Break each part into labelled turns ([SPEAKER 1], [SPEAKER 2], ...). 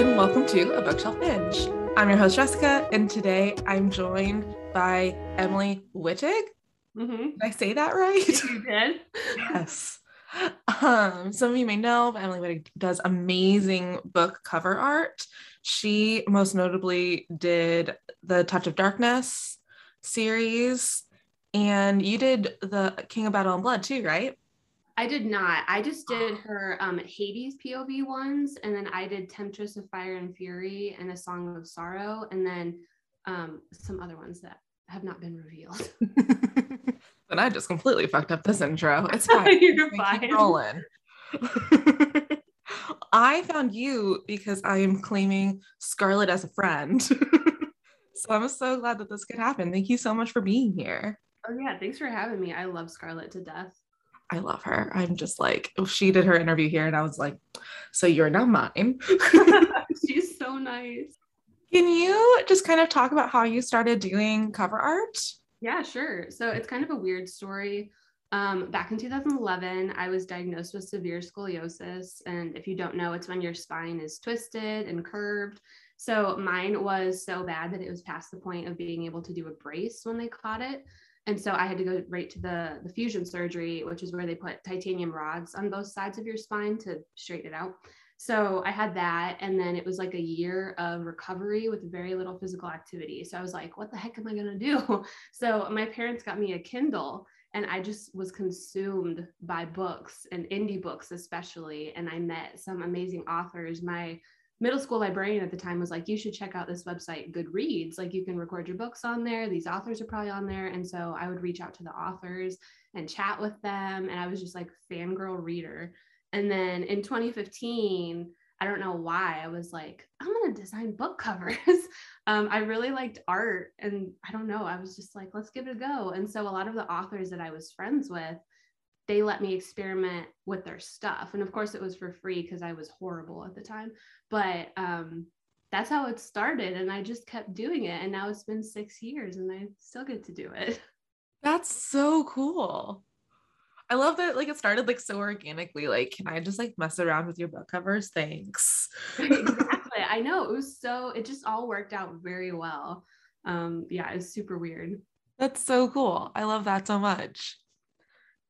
[SPEAKER 1] and welcome to A Bookshelf Binge. I'm your host, Jessica, and today I'm joined by Emily Wittig.
[SPEAKER 2] Mm-hmm.
[SPEAKER 1] Did I say that right?
[SPEAKER 2] You did.
[SPEAKER 1] yes. Um, some of you may know, but Emily Wittig does amazing book cover art. She most notably did the Touch of Darkness series, and you did the King of Battle and Blood too, right?
[SPEAKER 2] I did not. I just did her um, Hades POV ones, and then I did Temptress of Fire and Fury and A Song of Sorrow, and then um, some other ones that have not been revealed.
[SPEAKER 1] then I just completely fucked up this intro. It's fine.
[SPEAKER 2] You're fine.
[SPEAKER 1] rolling. I found you because I am claiming Scarlett as a friend. so I'm so glad that this could happen. Thank you so much for being here.
[SPEAKER 2] Oh yeah, thanks for having me. I love Scarlett to death.
[SPEAKER 1] I love her. I'm just like, oh, she did her interview here, and I was like, so you're not mine.
[SPEAKER 2] She's so nice.
[SPEAKER 1] Can you just kind of talk about how you started doing cover art?
[SPEAKER 2] Yeah, sure. So it's kind of a weird story. Um, back in 2011, I was diagnosed with severe scoliosis. And if you don't know, it's when your spine is twisted and curved. So mine was so bad that it was past the point of being able to do a brace when they caught it. And so I had to go right to the, the fusion surgery, which is where they put titanium rods on both sides of your spine to straighten it out. So I had that. And then it was like a year of recovery with very little physical activity. So I was like, what the heck am I going to do? So my parents got me a Kindle and I just was consumed by books and indie books, especially. And I met some amazing authors. My middle school librarian at the time was like, you should check out this website, Goodreads. Like, you can record your books on there. These authors are probably on there. And so I would reach out to the authors and chat with them. And I was just like fangirl reader. And then in 2015, I don't know why I was like, I'm gonna design book covers. um, I really liked art, and I don't know, I was just like, let's give it a go. And so a lot of the authors that I was friends with, they let me experiment with their stuff, and of course it was for free because I was horrible at the time. But um, that's how it started, and I just kept doing it, and now it's been six years, and I still get to do it.
[SPEAKER 1] That's so cool. I love that like it started like so organically. Like, can I just like mess around with your book covers? Thanks.
[SPEAKER 2] exactly. I know it was so it just all worked out very well. Um, yeah, it's super weird.
[SPEAKER 1] That's so cool. I love that so much.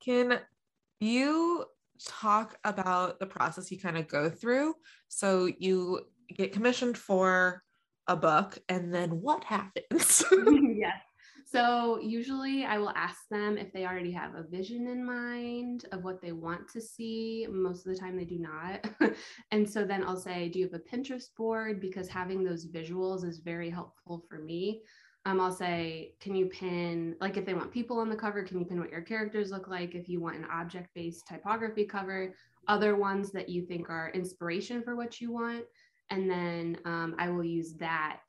[SPEAKER 1] Can you talk about the process you kind of go through? So you get commissioned for a book and then what happens?
[SPEAKER 2] yes. So usually I will ask them if they already have a vision in mind of what they want to see. Most of the time they do not. and so then I'll say, Do you have a Pinterest board? Because having those visuals is very helpful for me. Um, I'll say, Can you pin, like if they want people on the cover, can you pin what your characters look like? If you want an object based typography cover, other ones that you think are inspiration for what you want. And then um, I will use that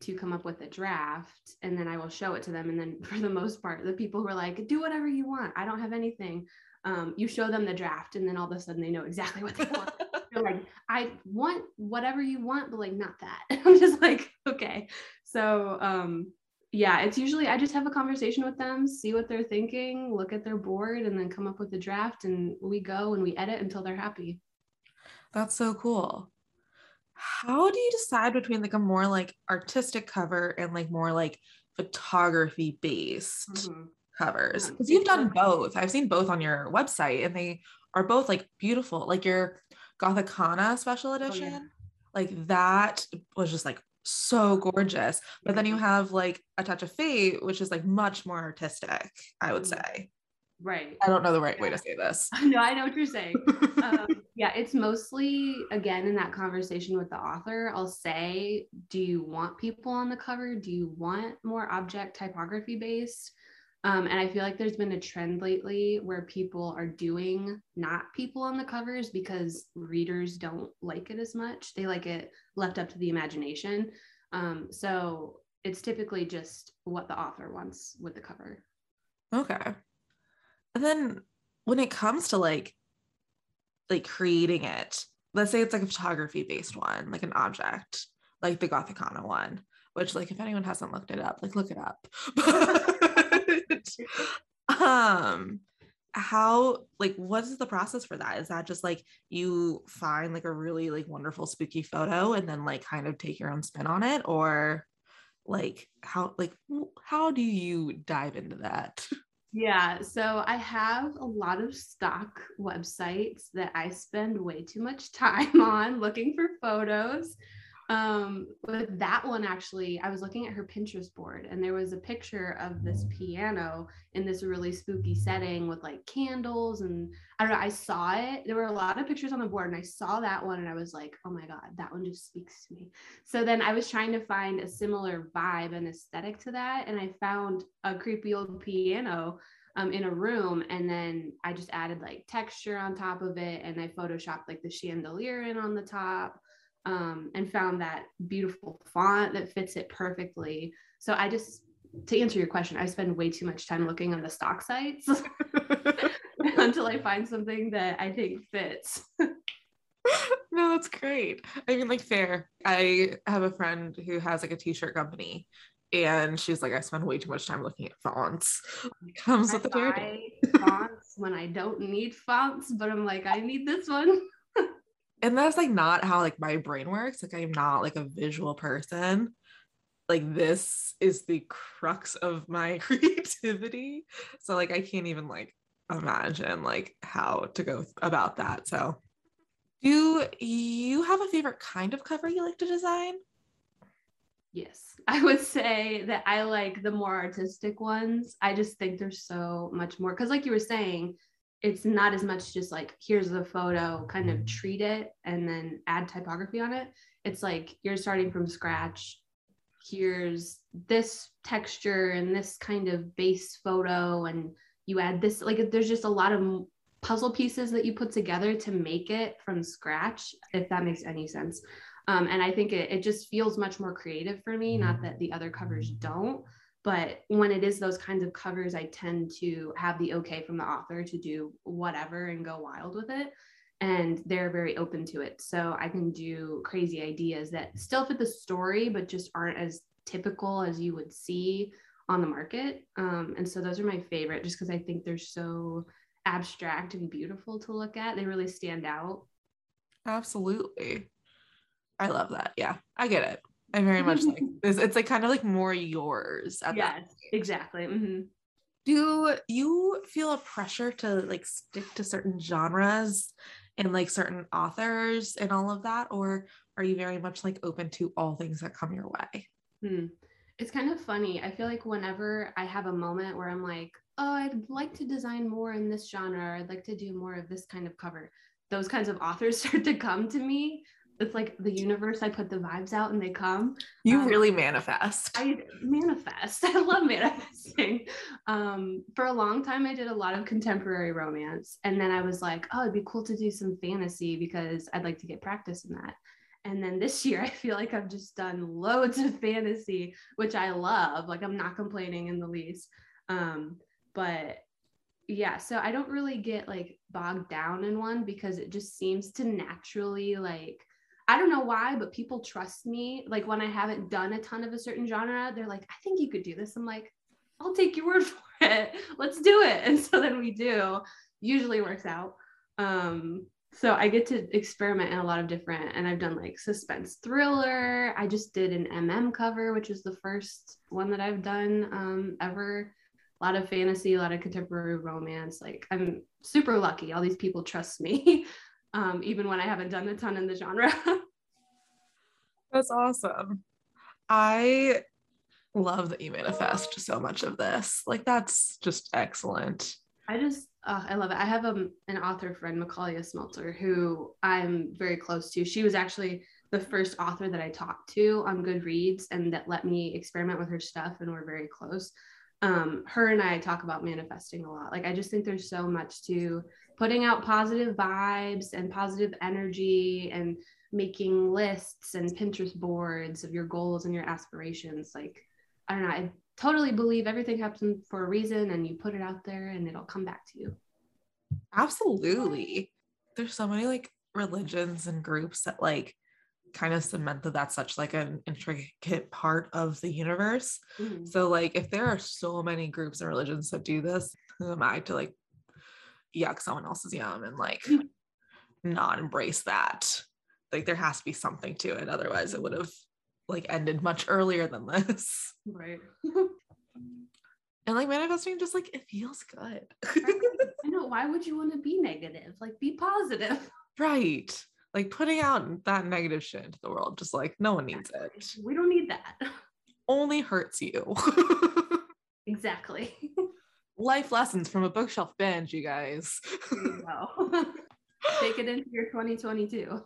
[SPEAKER 2] to come up with a draft and then I will show it to them. And then for the most part, the people who are like, do whatever you want. I don't have anything. Um, you show them the draft and then all of a sudden they know exactly what they want. They're like, I want whatever you want, but like not that. I'm just like, okay. So um yeah, it's usually I just have a conversation with them, see what they're thinking, look at their board, and then come up with a draft and we go and we edit until they're happy.
[SPEAKER 1] That's so cool. How do you decide between like a more like artistic cover and like more like photography based
[SPEAKER 2] Mhm.
[SPEAKER 1] covers?
[SPEAKER 2] Yeah,
[SPEAKER 1] Because you've done both. I've seen both on your website and they are both like beautiful. Like your Gothikana special edition, like that was just like so gorgeous. But then you have like a touch of fate, which is like much more artistic, I would
[SPEAKER 2] Mhm.
[SPEAKER 1] say.
[SPEAKER 2] Right.
[SPEAKER 1] I don't know the right way to say this.
[SPEAKER 2] no, I know what you're saying. um, yeah, it's mostly again in that conversation with the author. I'll say, do you want people on the cover? Do you want more object typography based? Um, and I feel like there's been a trend lately where people are doing not people on the covers because readers don't like it as much. They like it left up to the imagination. Um, so it's typically just what the author wants with the cover.
[SPEAKER 1] Okay. And then when it comes to like like creating it, let's say it's like a photography based one, like an object, like the Gothikana one, which like if anyone hasn't looked it up, like look it up. Um how like what is the process for that? Is that just like you find like a really like wonderful spooky photo and then like kind of take your own spin on it? Or like how like how do you dive into that?
[SPEAKER 2] Yeah so i have a lot of stock websites that i spend way too much time on looking for photos um with that one actually i was looking at her pinterest board and there was a picture of this piano in this really spooky setting with like candles and i don't know i saw it. There were a lot of pictures on the board and i saw that one and i was like oh my god that one just speaks to me. So then i was trying to find a similar vibe and aesthetic to that and i found a creepy old piano um, in a room and then i just added like texture on top of it and i photoshopped like the chandelier in on the top um, and found that beautiful font that fits it perfectly. So I just, to answer your question, I spend way too much time looking on the stock sites until I find something that I think fits.
[SPEAKER 1] no, that's great. I mean, like, fair. I have a friend who has like a t shirt company. And she's like, I spend way too much time looking at fonts.
[SPEAKER 2] comes I with the territory. fonts when I don't need fonts, but I'm like, I need this one
[SPEAKER 1] and that's like not how like my brain works like i'm not like a visual person like this is the crux of my creativity so like i can't even like imagine like how to go about that so. Do you have a favorite kind of cover you like to design?
[SPEAKER 2] Yes. I would say that i like the more artistic ones. I just think there's so much more because like you were saying it's not as much just like here's the photo kind of treat it and then add typography on it. It's like you're starting from scratch. Here's this texture and this kind of base photo and you add this like there's just a lot of puzzle pieces that you put together to make it from scratch if that makes any sense. Um, and i think it, it just feels much more creative for me not that the other covers don't but when it is those kinds of covers i tend to have the okay from the author to do whatever and go wild with it and they're very open to it. So i can do crazy ideas that still fit the story but just aren't as typical as you would see on the market. Um, and so those are my favorite just because i think they're so abstract and beautiful to look at. They really stand out.
[SPEAKER 1] Absolutely. I love that. Yeah i get it I very much like this. It's like kind of like more yours.
[SPEAKER 2] At yes, exactly. Mm-hmm.
[SPEAKER 1] Do you feel a pressure to like stick to certain genres and like certain authors and all of that, or are you very much like open to all things that come your way?
[SPEAKER 2] Hmm. It's kind of funny. I feel like whenever I have a moment where I'm like, oh, I'd like to design more in this genre, I'd like to do more of this kind of cover, those kinds of authors start to come to me it's like the universe. I put the vibes out and they come.
[SPEAKER 1] You um, really manifest.
[SPEAKER 2] I manifest. I love manifesting. Um, for a long time, I did a lot of contemporary romance. And then I was like, oh, it'd be cool to do some fantasy because I'd like to get practice in that. And then this year, I feel like I've just done loads of fantasy, which I love. Like, I'm not complaining in the least. Um, but yeah, so I don't really get like bogged down in one because it just seems to naturally like I don't know why, but people trust me. Like when I haven't done a ton of a certain genre, they're like, I think you could do this. I'm like, I'll take your word for it. Let's do it. And so then we do. Usually works out. Um, so I get to experiment in a lot of different, and I've done like suspense thriller. I just did an MM cover, which is the first one that I've done um, ever. A lot of fantasy, a lot of contemporary romance. Like I'm super lucky. All these people trust me. um, even when I haven't done a ton in the genre.
[SPEAKER 1] That's awesome. I love that you manifest so much of this. Like that's just excellent.
[SPEAKER 2] I just uh, I love it. I have a, um, an author friend, Micalea Smeltzer, who I'm very close to. She was actually the first author that I talked to on Goodreads and that let me experiment with her stuff, and we're very close. Um, her and I talk about manifesting a lot. Like I just think there's so much to putting out positive vibes and positive energy and making lists and Pinterest boards of your goals and your aspirations. Like, I don't know, I totally believe everything happens for a reason and you put it out there and it'll come back to you.
[SPEAKER 1] Absolutely. There's so many like religions and groups that like kind of cement that that's such like an intricate part of the universe. Mm-hmm. So like if there are so many groups and religions that do this, who am I to like yuck, someone else's yum and like mm. not embrace that. Like there has to be something to it. Otherwise it would have like ended much earlier than this.
[SPEAKER 2] Right.
[SPEAKER 1] And like manifesting just like it feels good.
[SPEAKER 2] I know. Why would you want to be negative? Like be positive.
[SPEAKER 1] right. Like putting out that negative shit into the world, just like no one needs it.
[SPEAKER 2] We don't need that.
[SPEAKER 1] Only hurts you.
[SPEAKER 2] exactly.
[SPEAKER 1] Life lessons from a bookshelf binge, you guys.
[SPEAKER 2] You Take it into your 2022.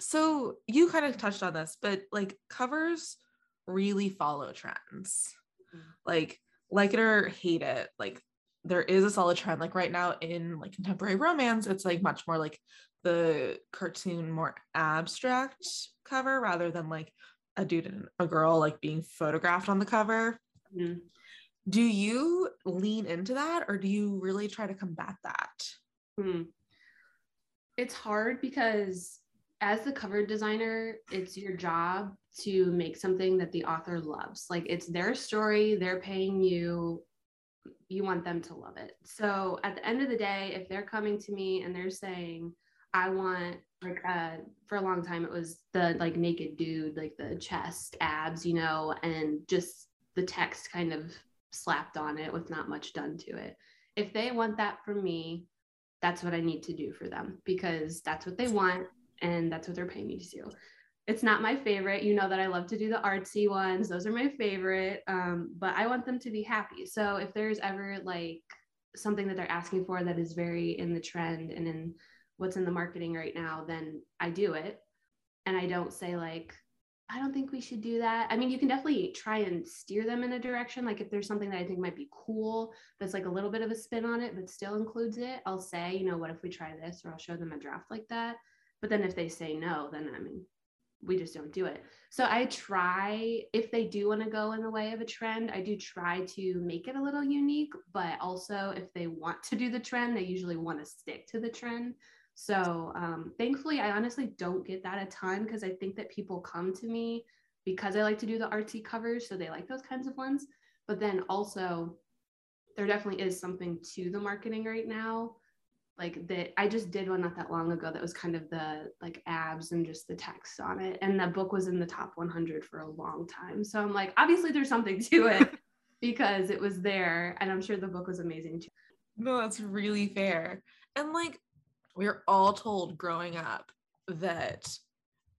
[SPEAKER 1] So you kind of touched on this, but like covers really follow trends. Mm-hmm. Like like it or hate it, like there is a solid trend. Like right now in like contemporary romance, it's like much more like the cartoon, more abstract cover rather than like a dude and a girl like being photographed on the cover. Mm-hmm. Do you lean into that or do you really try to combat that?
[SPEAKER 2] Hmm. It's hard because as the cover designer, it's your job to make something that the author loves. Like it's their story, they're paying you, you want them to love it. So at the end of the day, if they're coming to me and they're saying, I want like uh for a long time it was the like naked dude, like the chest, abs, you know, and just the text kind of slapped on it with not much done to it. If they want that from me, that's what I need to do for them because that's what they want and that's what they're paying me to do. It's not my favorite. You know that I love to do the artsy ones. Those are my favorite. Um, but I want them to be happy. So if there's ever like something that they're asking for that is very in the trend and in what's in the marketing right now, then I do it. And I don't say like, I don't think we should do that. I mean, you can definitely try and steer them in a direction. Like if there's something that I think might be cool that's like a little bit of a spin on it, but still includes it, I'll say, you know, what if we try this? Or I'll show them a draft like that. But then if they say no, then I mean, we just don't do it. So I try, if they do want to go in the way of a trend, I do try to make it a little unique. But also, if they want to do the trend, they usually want to stick to the trend. So um, thankfully, I honestly don't get that a ton because I think that people come to me because I like to do the artsy covers. So they like those kinds of ones. But then also, there definitely is something to the marketing right now like that i just did one not that long ago that was kind of the like abs and just the text on it and the book was in the top 100 for a long time so i'm like obviously there's something to it because it was there and i'm sure the book was amazing too
[SPEAKER 1] no that's really fair and like we are all told growing up that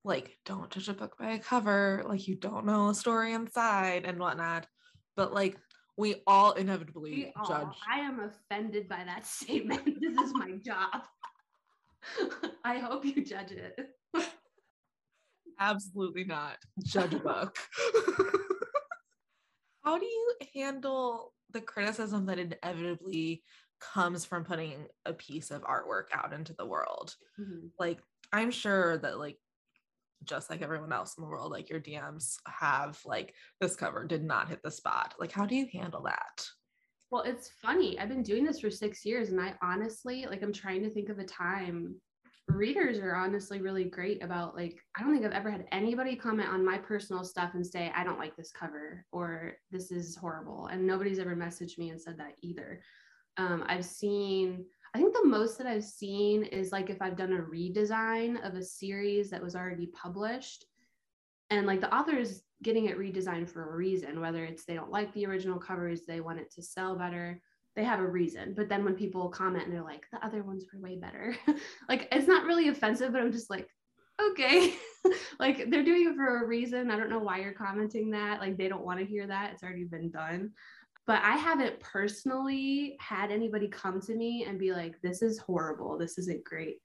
[SPEAKER 1] like don't judge a book by a cover like you don't know a story inside and whatnot but like we all inevitably we all, judge.
[SPEAKER 2] I am offended by that statement. this is my job. I hope you judge it.
[SPEAKER 1] Absolutely not. Judge a book. How do you handle the criticism that inevitably comes from putting a piece of artwork out into the world? Mm-hmm. Like, I'm sure that like just like everyone else in the world, like your DMs have like this cover did not hit the spot. Like, how do you handle that?
[SPEAKER 2] Well, it's funny. I've been doing this for six years, and I honestly, like, I'm trying to think of a time. Readers are honestly really great about, like, I don't think I've ever had anybody comment on my personal stuff and say, I don't like this cover or this is horrible. And nobody's ever messaged me and said that either. Um, I've seen I think the most that I've seen is like if I've done a redesign of a series that was already published and like the author is getting it redesigned for a reason, whether it's they don't like the original covers, they want it to sell better, they have a reason. But then when people comment and they're like, the other ones were way better, like it's not really offensive, but I'm just like, okay, like they're doing it for a reason. I don't know why you're commenting that. Like they don't want to hear that. It's already been done but I haven't personally had anybody come to me and be like, this is horrible. This isn't great.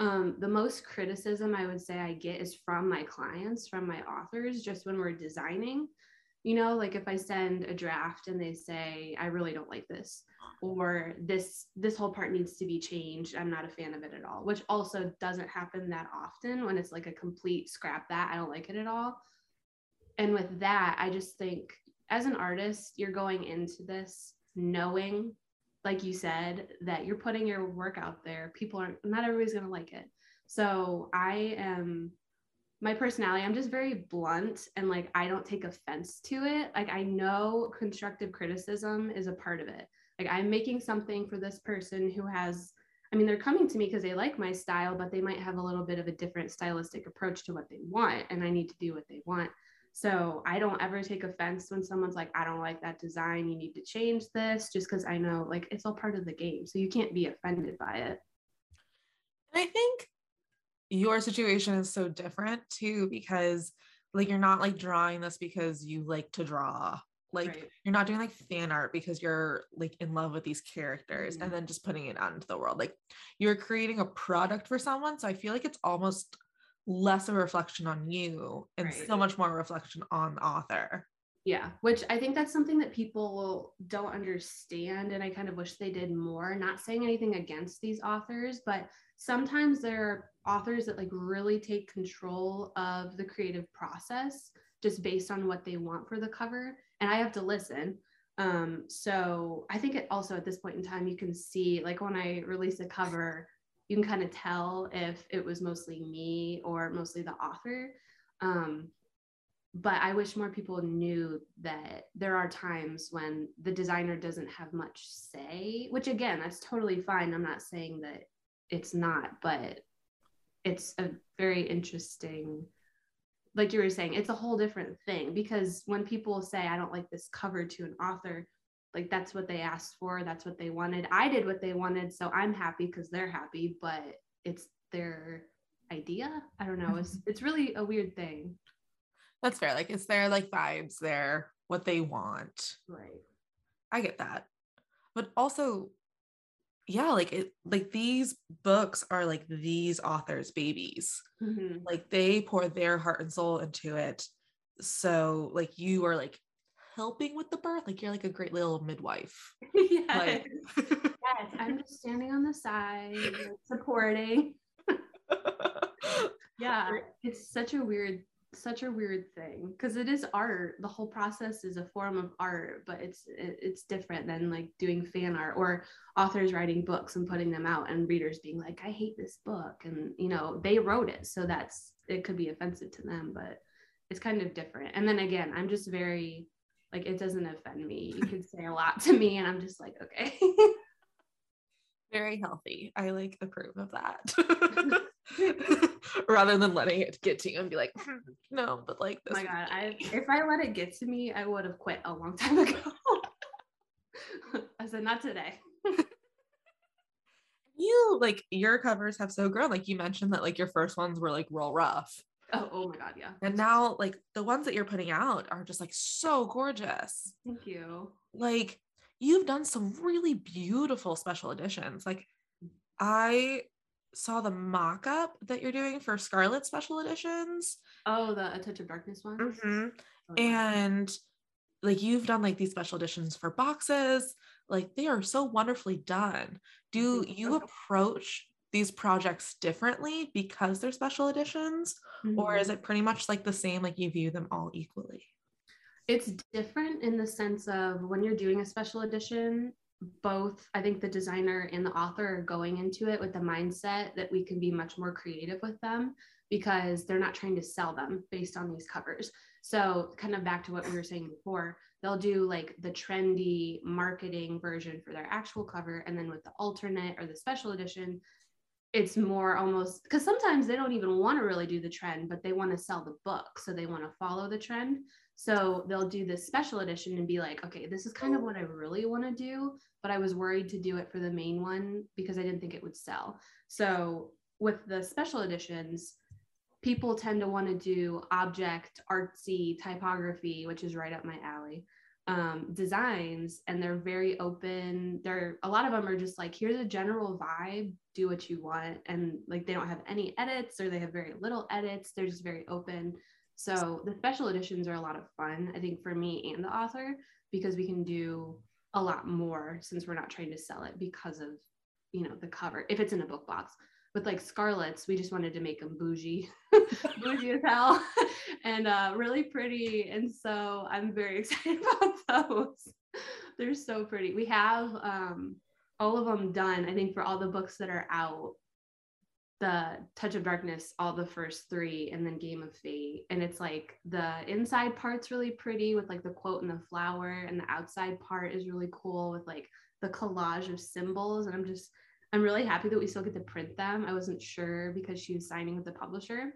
[SPEAKER 2] Um, the most criticism I would say I get is from my clients, from my authors, just when we're designing. You know, like if I send a draft and they say, I really don't like this, or this this whole part needs to be changed. I'm not a fan of it at all, which also doesn't happen that often when it's like a complete scrap that I don't like it at all. And with that, I just think as an artist, you're going into this knowing, like you said, that you're putting your work out there. People aren't, not everybody's going to like it. So I am, my personality, I'm just very blunt and like I don't take offense to it. Like I know constructive criticism is a part of it. Like I'm making something for this person who has I mean, they're coming to me because they like my style, but they might have a little bit of a different stylistic approach to what they want, and I need to do what they want. So I don't ever take offense when someone's like, I don't like that design. You need to change this just because I know like it's all part of the game. So you can't be offended by it.
[SPEAKER 1] I think your situation is so different too, because like you're not like drawing this because you like to draw like right. you're not doing like fan art because you're like in love with these characters mm-hmm. and then just putting it out into the world like you're creating a product for someone so i feel like it's almost less a reflection on you and right. so much more reflection on the author
[SPEAKER 2] yeah which i think that's something that people don't understand and i kind of wish they did more not saying anything against these authors but sometimes there are authors that like really take control of the creative process just based on what they want for the cover and I have to listen. Um, so I think it also at this point in time, you can see like when I release a cover, you can kind of tell if it was mostly me or mostly the author. Um, but I wish more people knew that there are times when the designer doesn't have much say, which again, that's totally fine. I'm not saying that it's not, but it's a very interesting like you were saying, it's a whole different thing because when people say, I don't like this cover to an author, like that's what they asked for, that's what they wanted. I did what they wanted, so I'm happy because they're happy, but it's their idea. I don't know. It's it's really a weird thing.
[SPEAKER 1] That's fair. Like it's their like vibes, their what they want.
[SPEAKER 2] Right.
[SPEAKER 1] I get that. But also yeah like it like these books are like these authors babies mm-hmm. like they pour their heart and soul into it so like you are like helping with the birth like you're like a great little midwife.
[SPEAKER 2] Yes. Like- yes i'm just standing on the side supporting. Yeah it's such a weird such a weird thing because it is art. The whole process is a form of art but it's it's different than like doing fan art or authors writing books and putting them out and readers being like i hate this book and you know they wrote it so that's it could be offensive to them but it's kind of different. And then again i'm just very like it doesn't offend me you could say a lot to me and i'm just like okay
[SPEAKER 1] very healthy i like approve of that rather than letting it get to you and be like, hmm, no, but like
[SPEAKER 2] this. Oh my God, I if I let it get to me, I would have quit a long time ago. I said, not today.
[SPEAKER 1] you like your covers have so grown. Like you mentioned that like your first ones were like real rough.
[SPEAKER 2] Oh, oh my God, yeah.
[SPEAKER 1] And now like the ones that you're putting out are just like so gorgeous.
[SPEAKER 2] Thank you.
[SPEAKER 1] Like you've done some really beautiful special editions. Like I saw the mock-up that you're doing for Scarlett special editions.
[SPEAKER 2] Oh, the A Touch of Darkness one.
[SPEAKER 1] Mm-hmm. Oh, and like you've done like these special editions for boxes. Like they are so wonderfully done. Do you approach these projects differently because they're special editions, mm-hmm. or is it pretty much like the same? Like you view them all equally?
[SPEAKER 2] It's different in the sense of when you're doing a special edition, both i think the designer and the author are going into it with the mindset that we can be much more creative with them because they're not trying to sell them based on these covers so kind of back to what we were saying before they'll do like the trendy marketing version for their actual cover and then with the alternate or the special edition it's more almost because sometimes they don't even want to really do the trend but they want to sell the book so they want to follow the trend so they'll do this special edition and be like, okay, this is kind of what I really want to do, but I was worried to do it for the main one because I didn't think it would sell. So with the special editions, people tend to want to do object, artsy typography, which is right up my alley. Um, designs and they're very open. They're a lot of them are just like, here's a general vibe, do what you want. And like they don't have any edits or they have very little edits. They're just very open. So the special editions are a lot of fun, I think, for me and the author, because we can do a lot more since we're not trying to sell it because of, you know, the cover, if it's in a book box. With like Scarlett's, we just wanted to make them bougie, bougie as hell, and uh, really pretty. And so I'm very excited about those. They're so pretty. We have um, all of them done, I think, for all the books that are out the touch of darkness all the first three and then game of fate and it's like the inside part's really pretty with like the quote and the flower and the outside part is really cool with like the collage of symbols. And I'm just, I'm really happy that we still get to print them. I wasn't sure because she was signing with the publisher,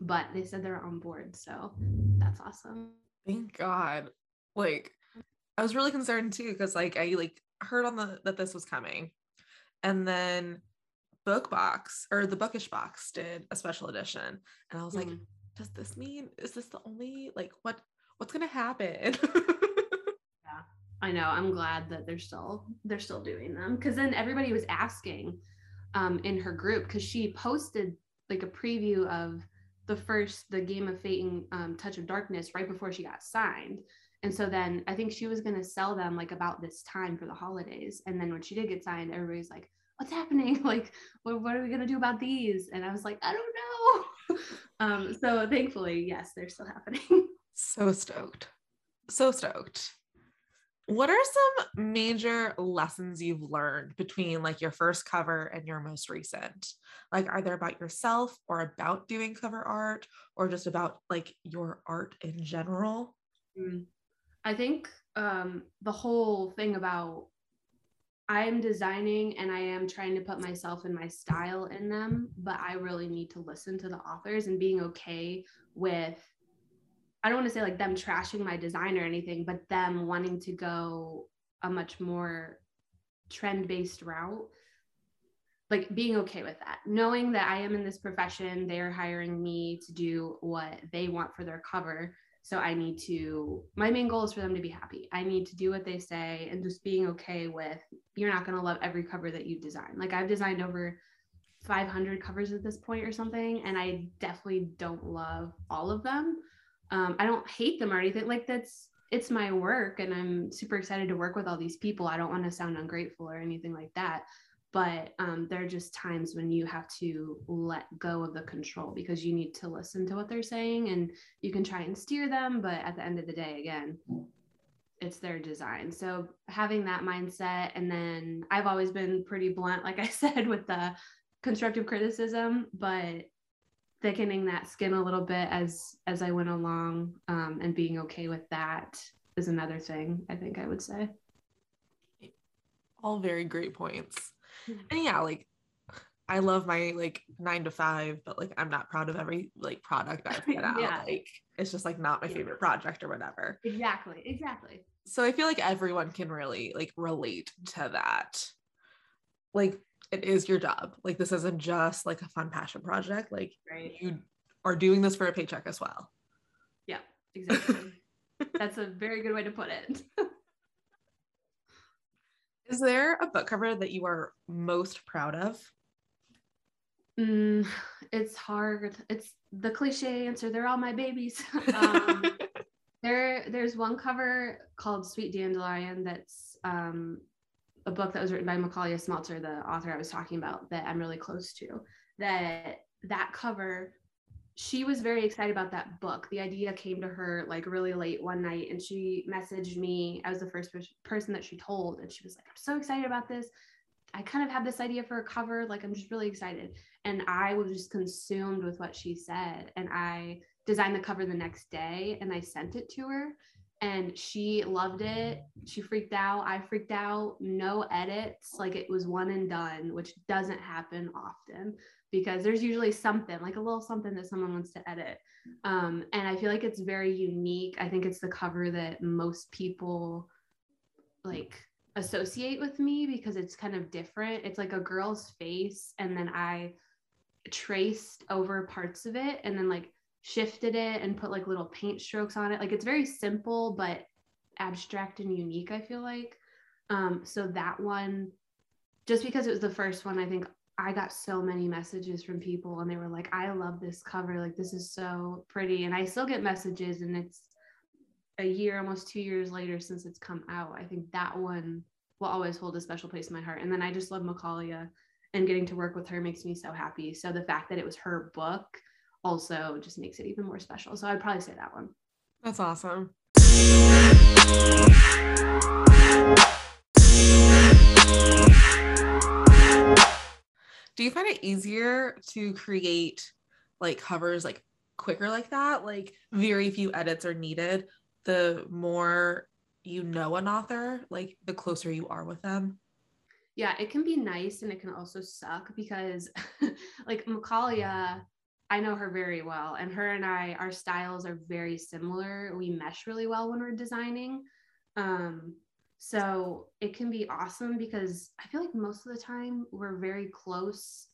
[SPEAKER 2] but they said they're on board. So that's awesome.
[SPEAKER 1] Thank God. Like, I was really concerned too because like I like heard on the that this was coming, and then Bookbox or the Bookish Box did a special edition, and I was mm-hmm. like, does this mean is this the only like what what's gonna happen?
[SPEAKER 2] I know. I'm glad that they're still they're still doing them because then everybody was asking um in her group because she posted like a preview of the first the Game of Fate and um, Touch of Darkness right before she got signed. And so then I think she was going to sell them like about this time for the holidays. And then when she did get signed, everybody's like, what's happening? Like, what, what are we going to do about these? And I was like, I don't know. um, so thankfully, yes, they're still happening.
[SPEAKER 1] so stoked. So stoked. What are some major lessons you've learned between like your first cover and your most recent? Like, are there about yourself or about doing cover art or just about like your art in general?
[SPEAKER 2] Mm. I think um, the whole thing about I am designing and I am trying to put myself and my style in them, but I really need to listen to the authors and being okay with, I don't want to say like them trashing my design or anything, but them wanting to go a much more trend based route. Like being okay with that, knowing that I am in this profession, they're hiring me to do what they want for their cover so I need to, my main goal is for them to be happy. I need to do what they say and just being okay with you're not going to love every cover that you design. Like I've designed over 500 covers at this point or something, and I definitely don't love all of them. Um, I don't hate them or anything. Like that's, it's my work and I'm super excited to work with all these people. I don't want to sound ungrateful or anything like that but um, there are just times when you have to let go of the control because you need to listen to what they're saying and you can try and steer them but at the end of the day again it's their design so having that mindset and then i've always been pretty blunt like i said with the constructive criticism but thickening that skin a little bit as as i went along um, and being okay with that is another thing i think i would say
[SPEAKER 1] all very great points and yeah, like I love my like nine to five, but like I'm not proud of every like product I put out. yeah. Like it's just like not my yeah. favorite project or whatever.
[SPEAKER 2] Exactly. Exactly.
[SPEAKER 1] So I feel like everyone can really like relate to that. Like it is your job. Like this isn't just like a fun passion project. Like right. you are doing this for a paycheck as well.
[SPEAKER 2] Yeah, exactly. That's a very good way to put it.
[SPEAKER 1] Is there a book cover that you are most proud of?
[SPEAKER 2] Mm, it's hard. It's the cliche answer. They're all my babies. um, there, there's one cover called Sweet Dandelion. That's um, a book that was written by Micalea Smeltzer, the author I was talking about, that I'm really close to. That that cover she was very excited about that book. The idea came to her like really late one night and she messaged me. I was the first person that she told and she was like, "I'm so excited about this. I kind of have this idea for a cover. Like I'm just really excited." And I was just consumed with what she said and I designed the cover the next day and I sent it to her and she loved it. She freaked out. I freaked out. No edits. Like it was one and done, which doesn't happen often because there's usually something like a little something that someone wants to edit. Um, and I feel like it's very unique. I think it's the cover that most people like associate with me because it's kind of different. It's like a girl's face, and then I traced over parts of it and then like shifted it and put like little paint strokes on it. Like it's very simple but abstract and unique, I feel like. Um, so that one, just because it was the first one, I think I got so many messages from people and they were like, I love this cover. Like, this is so pretty. And I still get messages, and it's a year, almost two years later since it's come out. I think that one will always hold a special place in my heart. And then I just love Micalea and getting to work with her makes me so happy. So the fact that it was her book also just makes it even more special. So I'd probably say that one.
[SPEAKER 1] That's awesome. do you find it easier to create like covers like quicker like that like very few edits are needed the more you know an author, like the closer you are with them?
[SPEAKER 2] Yeah, it can be nice and it can also suck because like Micalea, uh, I know her very well and her and I our styles are very similar. We mesh really well when we're designing. Um so it can be awesome because I feel like most of the time we're very close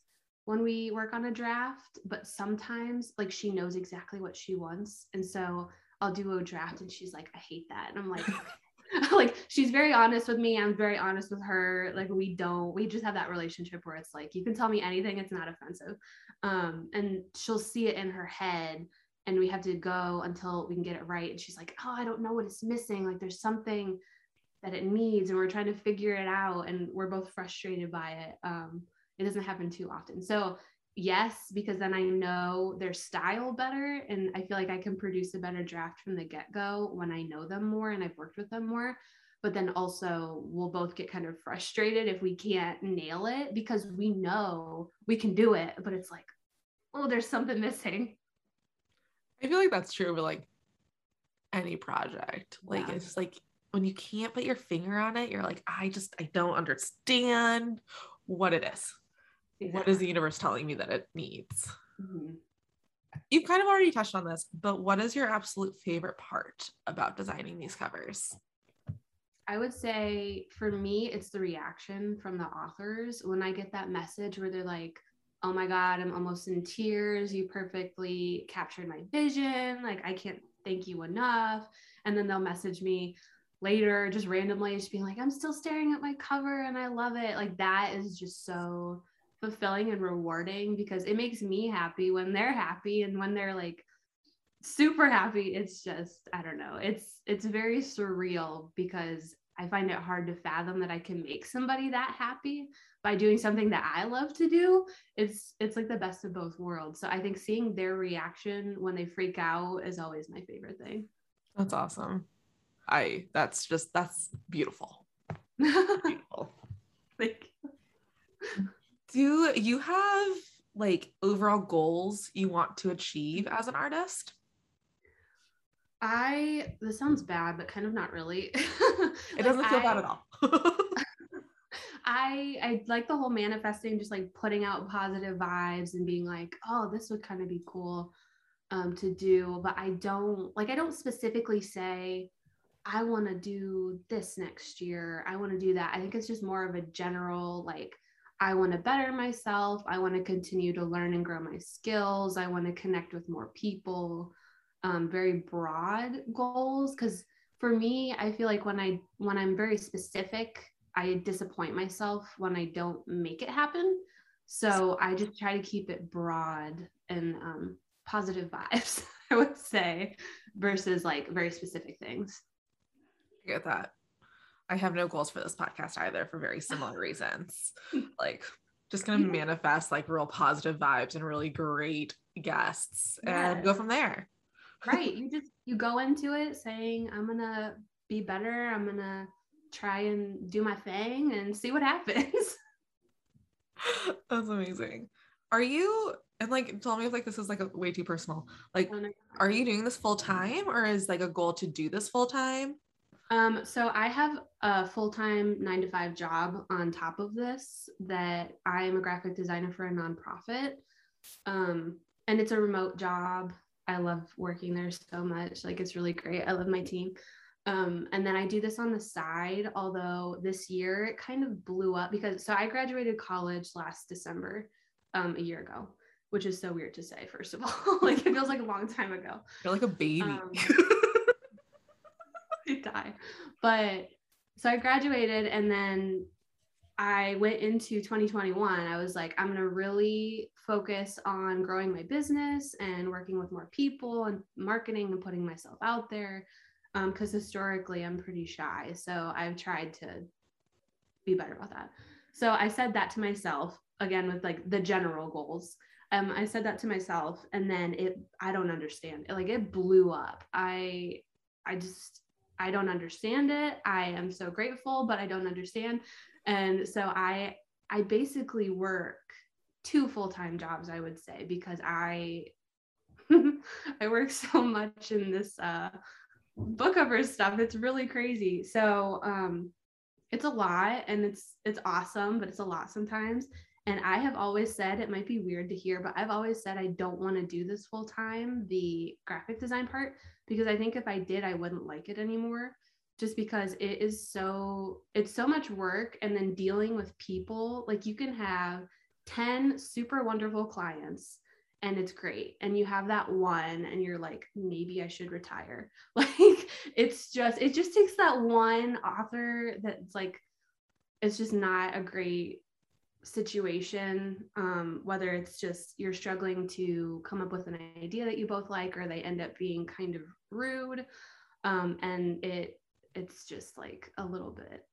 [SPEAKER 2] when we work on a draft, but sometimes like she knows exactly what she wants. And so I'll do a draft and she's like, I hate that. And I'm like, like she's very honest with me. I'm very honest with her. Like we don't, we just have that relationship where it's like, you can tell me anything, it's not offensive. Um, and she'll see it in her head and we have to go until we can get it right. And she's like, Oh, I don't know what it's missing. Like there's something that it needs and we're trying to figure it out and we're both frustrated by it. Um, it doesn't happen too often. So yes, because then I know their style better and I feel like I can produce a better draft from the get-go when I know them more and I've worked with them more. But then also we'll both get kind of frustrated if we can't nail it because we know we can do it, but it's like, oh, there's something missing.
[SPEAKER 1] I feel like that's true with like any project. Like yeah. it's like when you can't put your finger on it, you're like, I just I don't understand what it is what is the universe telling me that it needs mm-hmm. you've kind of already touched on this but what is your absolute favorite part about designing these covers
[SPEAKER 2] I would say for me, it's the reaction from the authors when I get that message where they're like, oh my God, I'm almost in tears. You perfectly captured my vision. Like, I can't thank you enough. And then they'll message me later, just randomly, just being like, I'm still staring at my cover and I love it. Like, that is just so fulfilling and rewarding because it makes me happy when they're happy and when they're like super happy. It's just i don't know. It's it's very surreal because i find it hard to fathom that i can make somebody that happy by doing something that i love to do. It's it's like the best of both worlds. So i think seeing their reaction when they freak out is always my favorite thing.
[SPEAKER 1] That's awesome. I that's just that's beautiful. Beautiful.
[SPEAKER 2] Thank
[SPEAKER 1] you do you have like overall goals you want to achieve as an artist?
[SPEAKER 2] I this sounds bad, but kind of not really.
[SPEAKER 1] it doesn't feel I, bad at all.
[SPEAKER 2] I I like the whole manifesting, just like putting out positive vibes and being like, oh, this would kind of be cool um, to do. But I don't like I don't specifically say I want to do this next year. I want to do that. I think it's just more of a general like I want to better myself. I want to continue to learn and grow my skills. I want to connect with more people. Um, very broad goals because for me, I feel like when I when I'm very specific, I disappoint myself when I don't make it happen. So I just try to keep it broad and um, positive vibes, I would say, versus like very specific things.
[SPEAKER 1] I get that. I have no goals for this podcast either for very similar reasons. like just gonna manifest like real positive vibes and really great guests and go from there.
[SPEAKER 2] right. You just you go into it saying, I'm gonna be better, I'm gonna try and do my thing and see what happens.
[SPEAKER 1] That's amazing. Are you and like tell me if like this is like a, way too personal. Like oh, are you doing this full time or is like a goal to do this full time?
[SPEAKER 2] Um, so I have a full-time nine to five job on top of this that I am a graphic designer for a nonprofit. Um, and it's a remote job. I love working there so much. Like it's really great. I love my team. Um, and then I do this on the side, although this year it kind of blew up because so I graduated college last December, um, a year ago, which is so weird to say, first of all. like it feels like a long time ago.
[SPEAKER 1] You're like a baby. Um,
[SPEAKER 2] die. But so I graduated and then I went into 2021. I was like, I'm going to really focus on growing my business and working with more people and marketing and putting myself out there. Because um, historically, I'm pretty shy. So I've tried to be better about that. So I said that to myself again with like the general goals. Um, I said that to myself, and then it I don't understand. It, like it blew up. I I just I don't understand it. I am so grateful, but I don't understand. And so I I basically work two full-time jobs, I would say, because I I work so much in this uh book cover stuff. It's really crazy. So um it's a lot and it's it's awesome, but it's a lot sometimes. And I have always said it might be weird to hear, but I've always said I don't want to do this full time, the graphic design part, because I think if I did, I wouldn't like it anymore. Just because it is so it's so much work and then dealing with people, like you can have 10 super wonderful clients and it's great and you have that one and you're like maybe i should retire like it's just it just takes that one author that's like it's just not a great situation um, whether it's just you're struggling to come up with an idea that you both like or they end up being kind of rude um, and it it's just like a little bit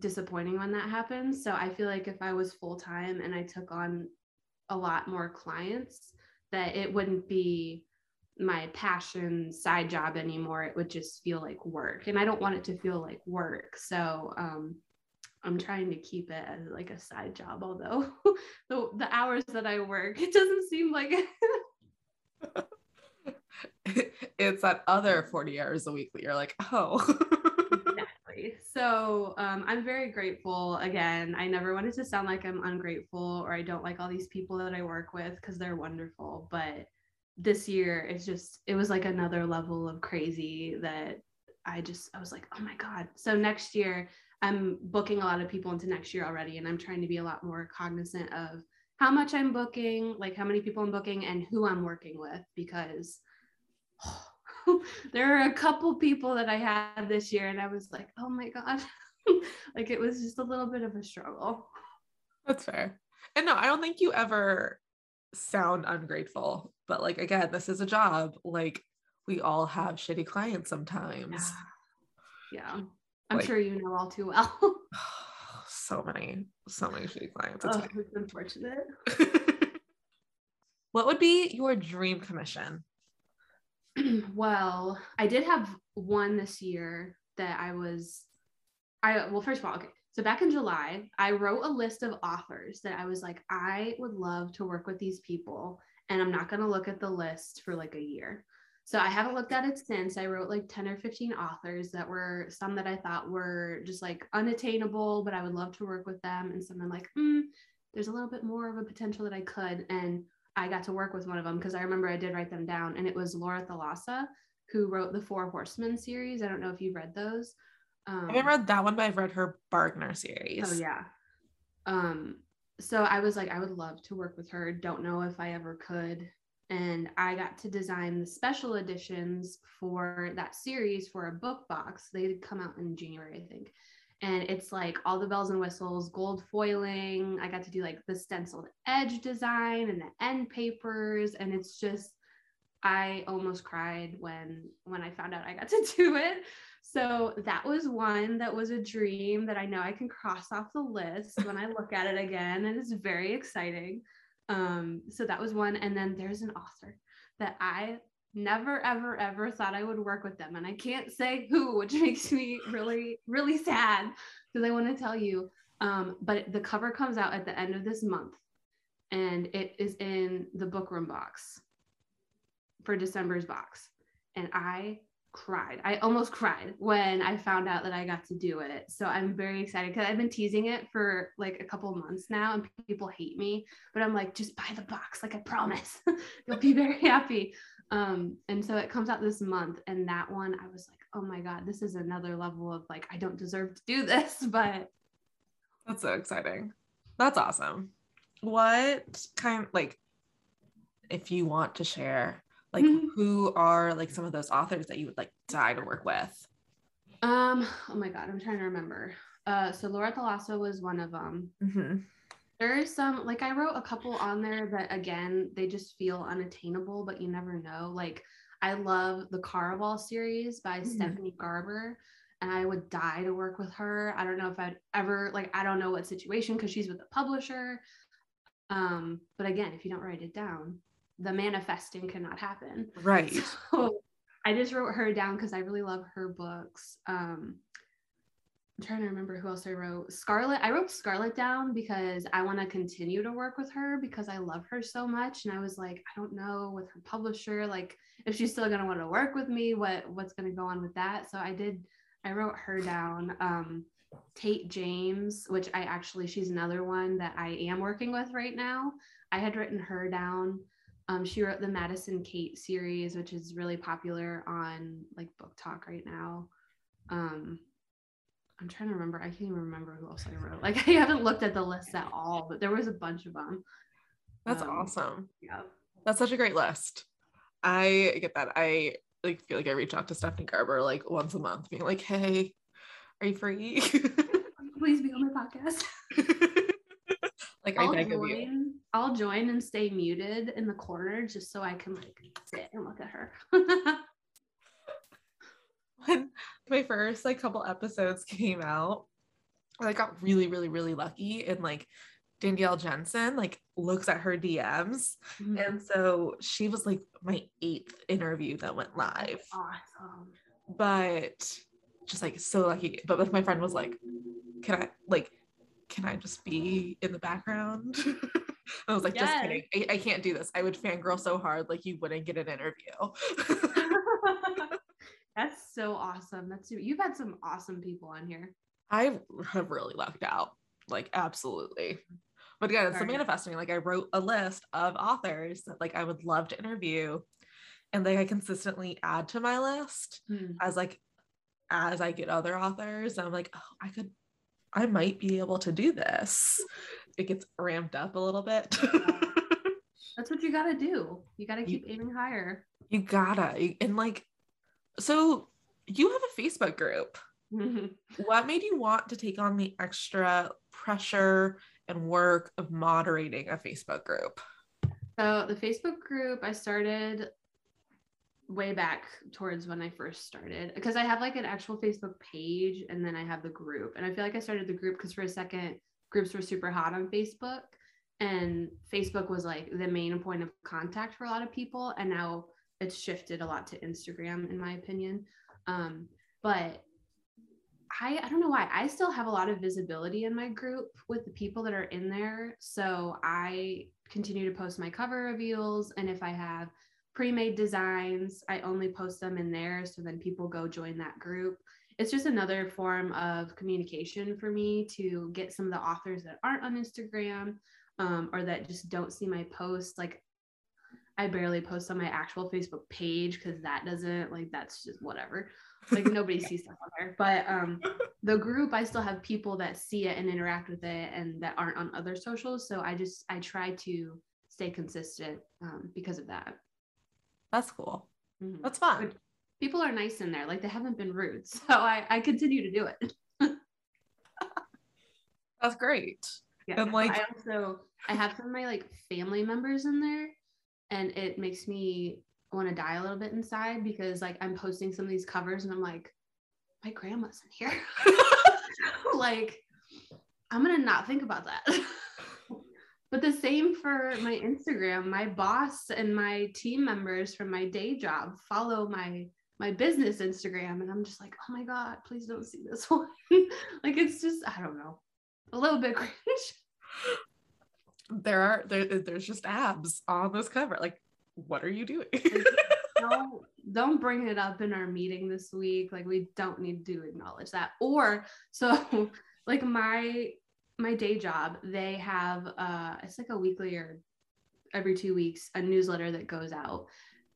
[SPEAKER 2] disappointing when that happens. So i feel like if i was full time and i took on a lot more clients that it wouldn't be my passion side job anymore. It would just feel like work and i don't want it to feel like work. So um, i'm trying to keep it as like a side job although the, the hours that i work it doesn't seem like
[SPEAKER 1] it's that other 40 hours a week that you're like oh.
[SPEAKER 2] Exactly. So um, i'm very grateful. Again i never wanted to sound like i'm ungrateful or i don't like all these people that i work with because they're wonderful but this year it's just it was like another level of crazy that I just I was like, oh my God. So next year I'm booking a lot of people into next year already and I'm trying to be a lot more cognizant of how much I'm booking, like how many people I'm booking and who I'm working with because oh, there are a couple people that I had this year and I was like, oh my God. like it was just a little bit of a struggle.
[SPEAKER 1] That's fair. And no, I don't think you ever sound ungrateful but like again this is a job like we all have shitty clients sometimes
[SPEAKER 2] yeah, yeah. I'm like, sure you know all too well
[SPEAKER 1] so many so many shitty clients
[SPEAKER 2] it's, oh, it's unfortunate
[SPEAKER 1] what would be your dream commission
[SPEAKER 2] well i did have one this year that i was i well first of all okay so back in July, I wrote a list of authors that I was like, I would love to work with these people. And I'm not going to look at the list for like a year. So I haven't looked at it since. I wrote like 10 or 15 authors that were some that I thought were just like unattainable, but I would love to work with them. And some I'm like, hmm, there's a little bit more of a potential that I could. And I got to work with one of them because I remember I did write them down. And it was Laura Thalassa, who wrote the Four Horsemen series. I don't know if you've read those.
[SPEAKER 1] Um, I haven't read that one, but I've read her Bargainer series.
[SPEAKER 2] Oh yeah. Um, so I was like, I would love to work with her. Don't know if I ever could. And I got to design the special editions for that series for a book box. They come out in January, I think. And it's like all the bells and whistles, gold foiling. I got to do like the stenciled edge design and the end papers. And it's just, I almost cried when when I found out I got to do it so that was one that was a dream that I know I can cross off the list when I look at it again. And it's very exciting. Um, so that was one. And then there's an author that I never, ever, ever thought I would work with them. And I can't say who, which makes me really, really sad because I want to tell you. Um, but the cover comes out at the end of this month and it is in the Bookworm Box for December's box. And I cried. I almost cried when I found out that I got to do it. So I'm very excited because I've been teasing it for like a couple months now and people hate me, but I'm like, just buy the box. Like I promise you'll be very happy. Um, and so it comes out this month. And that one, I was like, oh my God, this is another level of like, I don't deserve to do this, but
[SPEAKER 1] that's so exciting. That's awesome. What kind like if you want to share like mm-hmm. who are like some of those authors that you would like die to work with
[SPEAKER 2] um oh my god i'm trying to remember uh so laura Thalassa was one of them mm-hmm. there's some like i wrote a couple on there that again they just feel unattainable but you never know like i love the caraval series by mm-hmm. stephanie garber and i would die to work with her i don't know if i'd ever like i don't know what situation because she's with a publisher um but again if you don't write it down the manifesting cannot happen.
[SPEAKER 1] Right.
[SPEAKER 2] So I just wrote her down because I really love her books. Um, I'm trying to remember who else I wrote. Scarlett. I wrote Scarlett down because I want to continue to work with her because I love her so much. And I was like, I don't know with her publisher, like if she's still gonna want to work with me, what what's gonna go on with that. So I did. I wrote her down. Um, Tate James, which I actually she's another one that I am working with right now. I had written her down. Um, she wrote the Madison Kate series, which is really popular on like BookTok right now. Um, I'm trying to remember. I can't even remember who else I wrote. Like I haven't looked at the list at all, but there was a bunch of them.
[SPEAKER 1] That's um, awesome.
[SPEAKER 2] Yeah.
[SPEAKER 1] That's such a great list. I get that. I like feel like I reach out to Stephanie Garber like once a month, being like, "Hey, are you free?
[SPEAKER 2] Please be on my podcast."
[SPEAKER 1] like
[SPEAKER 2] I'll
[SPEAKER 1] I beg
[SPEAKER 2] join,
[SPEAKER 1] of you.
[SPEAKER 2] I'll join and stay muted in the corner just so I can like sit and look at her.
[SPEAKER 1] when my first like couple episodes came out, I got really, really, really lucky and like Danielle Jensen like looks at her DMs.
[SPEAKER 2] Mm-hmm.
[SPEAKER 1] And so she was like my eighth interview that went live.
[SPEAKER 2] awesome.
[SPEAKER 1] But just like so lucky. But my friend was like, Can I like can I just be in the background? I was like,
[SPEAKER 2] Yes.
[SPEAKER 1] just kidding. I, I can't do this. I would fangirl so hard, like you wouldn't get an interview.
[SPEAKER 2] That's so awesome. That's you've had some awesome people on here.
[SPEAKER 1] I have really lucked out. Like absolutely. But again, it's the manifesting. Like I wrote a list of authors that like I would love to interview. And like I consistently add to my list
[SPEAKER 2] Hmm.
[SPEAKER 1] as like as I get other authors. I'm like, oh, I could I might be able to do this. It gets ramped up a little bit.
[SPEAKER 2] That's what you got to do. You got to keep aiming higher.
[SPEAKER 1] you gotta. And like, so you have a Facebook group. Mm-hmm. What made you want to take on the extra pressure and work of moderating a Facebook group?
[SPEAKER 2] So the Facebook group I started way back towards when I first started because I have like an actual Facebook page and then I have the group. And I feel like I started the group because for a second groups were super hot on Facebook and Facebook was like the main point of contact for a lot of people and now it's shifted a lot to Instagram in my opinion. Um, but I, I don't know why I still have a lot of visibility in my group with the people that are in there. So I continue to post my cover reveals. And if I have pre made designs, I only post them in there. So then people go join that group. It's just another form of communication for me to get some of the authors that aren't on Instagram um, or that just don't see my posts. Like, I barely post on my actual Facebook page because that doesn't, like, that's just whatever like nobody sees stuff on there but um the group i still have people that see it and interact with it and that aren't on other socials so i just i try to stay consistent um, because of that
[SPEAKER 1] That's cool.
[SPEAKER 2] Mhm.
[SPEAKER 1] That's fun.
[SPEAKER 2] People are nice in there like they haven't been rude so i i continue to do it.
[SPEAKER 1] That's great.
[SPEAKER 2] yeah
[SPEAKER 1] And, like-
[SPEAKER 2] i also i have some of my like family members in there and it makes me want to die a little bit inside because like i'm posting some of these covers and i'm like my grandma's in here. Like i'm gonna not think about that. But the same for my instagram. My boss and my team members from my day job follow my my business instagram and i'm just like oh my god please don't see this one. Like it's just i don't know a little bit cringe.
[SPEAKER 1] There are there, there's just abs on this cover. Like, what are you doing?
[SPEAKER 2] don't don't bring it up in our meeting this week. Like we don't need to acknowledge that. Or so like my my day job they have uh it's like a weekly or every two weeks a newsletter that goes out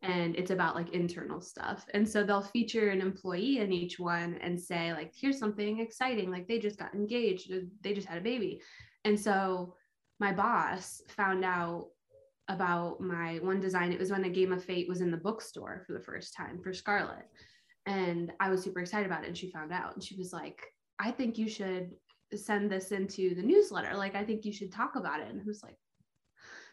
[SPEAKER 2] and it's about like internal stuff and so they'll feature an employee in each one and say like here's something exciting like they just got engaged they just had a baby and so my boss found out about my one design. It was when a Game of Fate was in the bookstore for the first time for Scarlett. And I was super excited about it. And she found out and she was like, I think you should send this into the newsletter. Like, I think you should talk about it. And was like,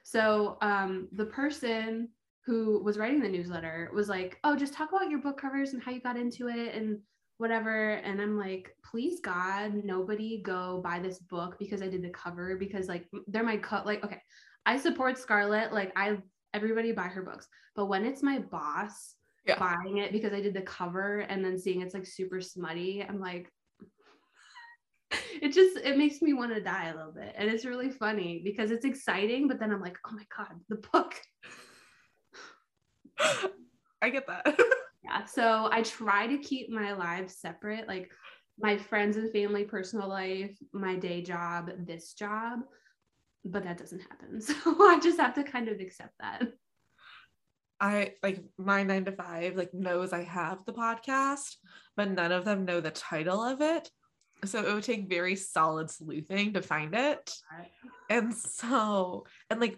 [SPEAKER 2] so um, the person who was writing the newsletter was like, oh, just talk about your book covers and how you got into it and whatever. And I'm like, please God, nobody go buy this book because I did the cover because like they're my cut. Like, okay, I support Scarlett. Like I everybody buy her books. But when it's my boss
[SPEAKER 1] Yeah.
[SPEAKER 2] buying it because I did the cover and then seeing it's like super smutty, I'm like, it just it makes me want to die a little bit and it's really funny because it's exciting but then i'm like oh my god the book
[SPEAKER 1] i get that
[SPEAKER 2] yeah so i try to keep my lives separate like my friends and family personal life my day job this job but that doesn't happen so i just have to kind of accept that
[SPEAKER 1] I like my nine to five like knows I have the podcast, but none of them know the title of it. So it would take very solid sleuthing to find it. And so, and like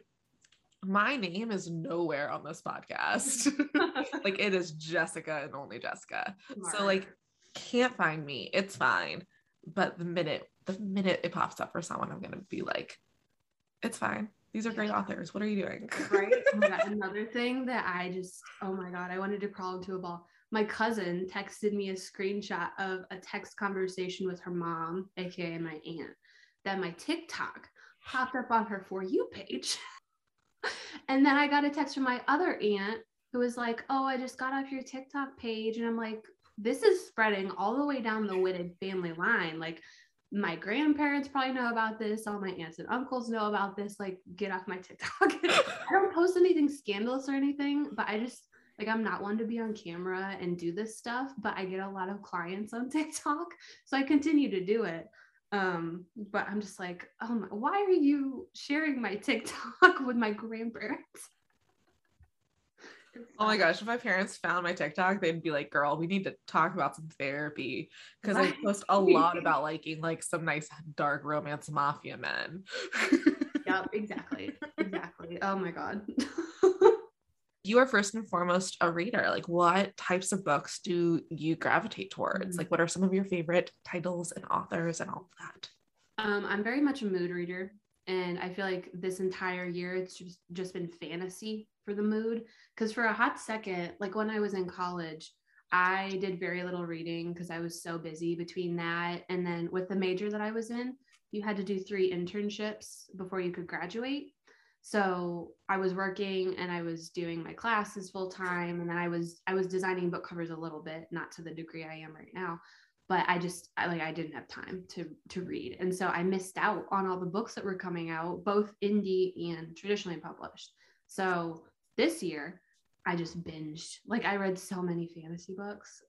[SPEAKER 1] my name is nowhere on this podcast. like it is Jessica and only Jessica. Smart. So like can't find me. It's fine. But the minute the minute it pops up for someone, I'm gonna be like, it's fine. These are great authors. What are you doing?
[SPEAKER 2] right. Oh Another thing that I just, oh my God, I wanted to crawl into a ball. My cousin texted me a screenshot of a text conversation with her mom, aka my aunt, that my TikTok popped up on her For You page. and then I got a text from my other aunt who was like, Oh, I just got off your TikTok page. And I'm like, this is spreading all the way down the Wittig family line. Like, my grandparents probably know about this. All my aunts and uncles know about this. Like, get off my TikTok. I don't post anything scandalous or anything, but I just like I'm not one to be on camera and do this stuff, but I get a lot of clients on TikTok. So I continue to do it. Um, but I'm just like, oh my, why are you sharing my TikTok with my grandparents?
[SPEAKER 1] Oh my gosh, if my parents found my TikTok, they'd be like, girl, we need to talk about some therapy. Because right. I post a lot about liking like some nice dark romance mafia men.
[SPEAKER 2] yep, exactly. Exactly. Oh my God.
[SPEAKER 1] You are first and foremost a reader. Like, what types of books do you gravitate towards? Mm-hmm. Like, what are some of your favorite titles and authors and all of that?
[SPEAKER 2] Um, I'm very much a mood reader. And I feel like this entire year, it's just, just been fantasy for the mood. Because for a hot second, like when I was in college, I did very little reading because I was so busy between that. And then with the major that I was in, you had to do three internships before you could graduate. So I was working and I was doing my classes full time. And then I was, I was designing book covers a little bit, not to the degree I am right now, but I just I, like I didn't have time to to read. And so I missed out on all the books that were coming out, both indie and traditionally published. So this year I just binged. Like I read so many fantasy books.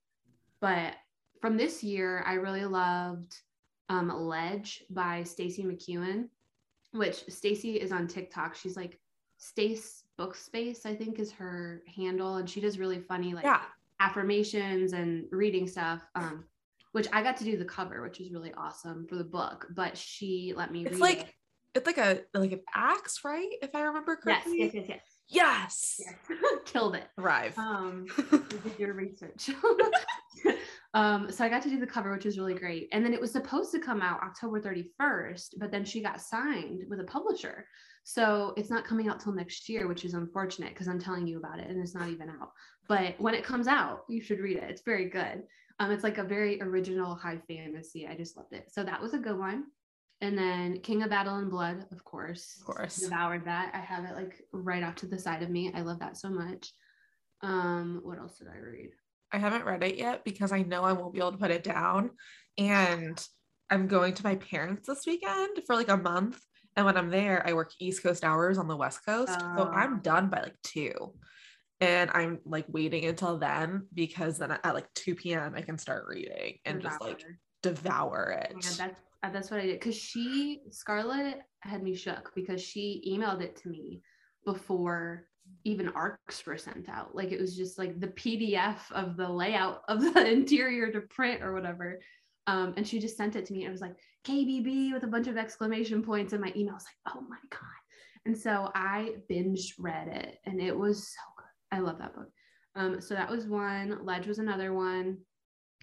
[SPEAKER 2] But from this year, I really loved um, Ledge by Stacey McEwen, which Stacey is on TikTok. She's like Stace Book Space, I think is her handle. And she does really funny like yeah. affirmations and reading stuff. Um, which I got to do the cover, which was really awesome for the book. But she let me
[SPEAKER 1] it's like
[SPEAKER 2] it.
[SPEAKER 1] it's like a like an axe, right? If I remember correctly.
[SPEAKER 2] Yes, yes, yes, yes.
[SPEAKER 1] Yes.
[SPEAKER 2] yes. Killed it.
[SPEAKER 1] Thrive.
[SPEAKER 2] Um, did your research. um, so I got to do the cover, which was really great. And then it was supposed to come out October 31st, but then she got signed with a publisher. So it's not coming out till next year, which is unfortunate because I'm telling you about it and it's not even out. But when it comes out, you should read it. It's very good. Um, it's like a very original high fantasy. I just loved it. So that was a good one. And then King of Battle and Blood, of course.
[SPEAKER 1] Of course.
[SPEAKER 2] Devoured that. I have it like right off to the side of me. I love that so much. Um, what else did I read?
[SPEAKER 1] I haven't read it yet because I know I won't be able to put it down. And I'm going to my parents this weekend for like a month. And when I'm there, I work East Coast hours on the West Coast. So I'm oh. done by like two. And I'm like waiting until then because then at like 2 p.m. I can start reading and devour. just like devour it.
[SPEAKER 2] Yeah, that's uh, that's what I did. Cause she, Scarlett had me shook because she emailed it to me before even arcs were sent out. Like it was just like the PDF of the layout of the interior to print or whatever. Um, and she just sent it to me. And it was like KBB with a bunch of exclamation points. And my email was like, oh my God. And so I binge read it and it was so good. I love that book. Um, so that was one. Ledge was another one.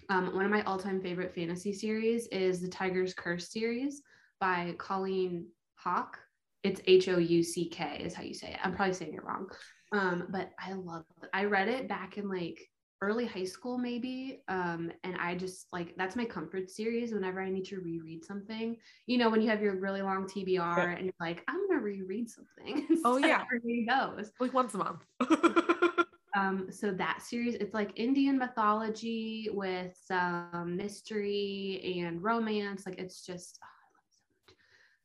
[SPEAKER 2] Um, one of my all-time favorite fantasy series is the Tiger's Curse series by Colleen Houck. It's H O U C K is how you say it. I'm probably saying it wrong, um, but I love it. I read it back in like early high school maybe um and i just like that's my comfort series whenever i need to reread something you know when you have your really long tbr yeah. and you're like i'm gonna reread something
[SPEAKER 1] oh yeah
[SPEAKER 2] here goes
[SPEAKER 1] like once a month
[SPEAKER 2] Um, so that series, it's like Indian mythology with some mystery and romance. Like it's just, oh, I love it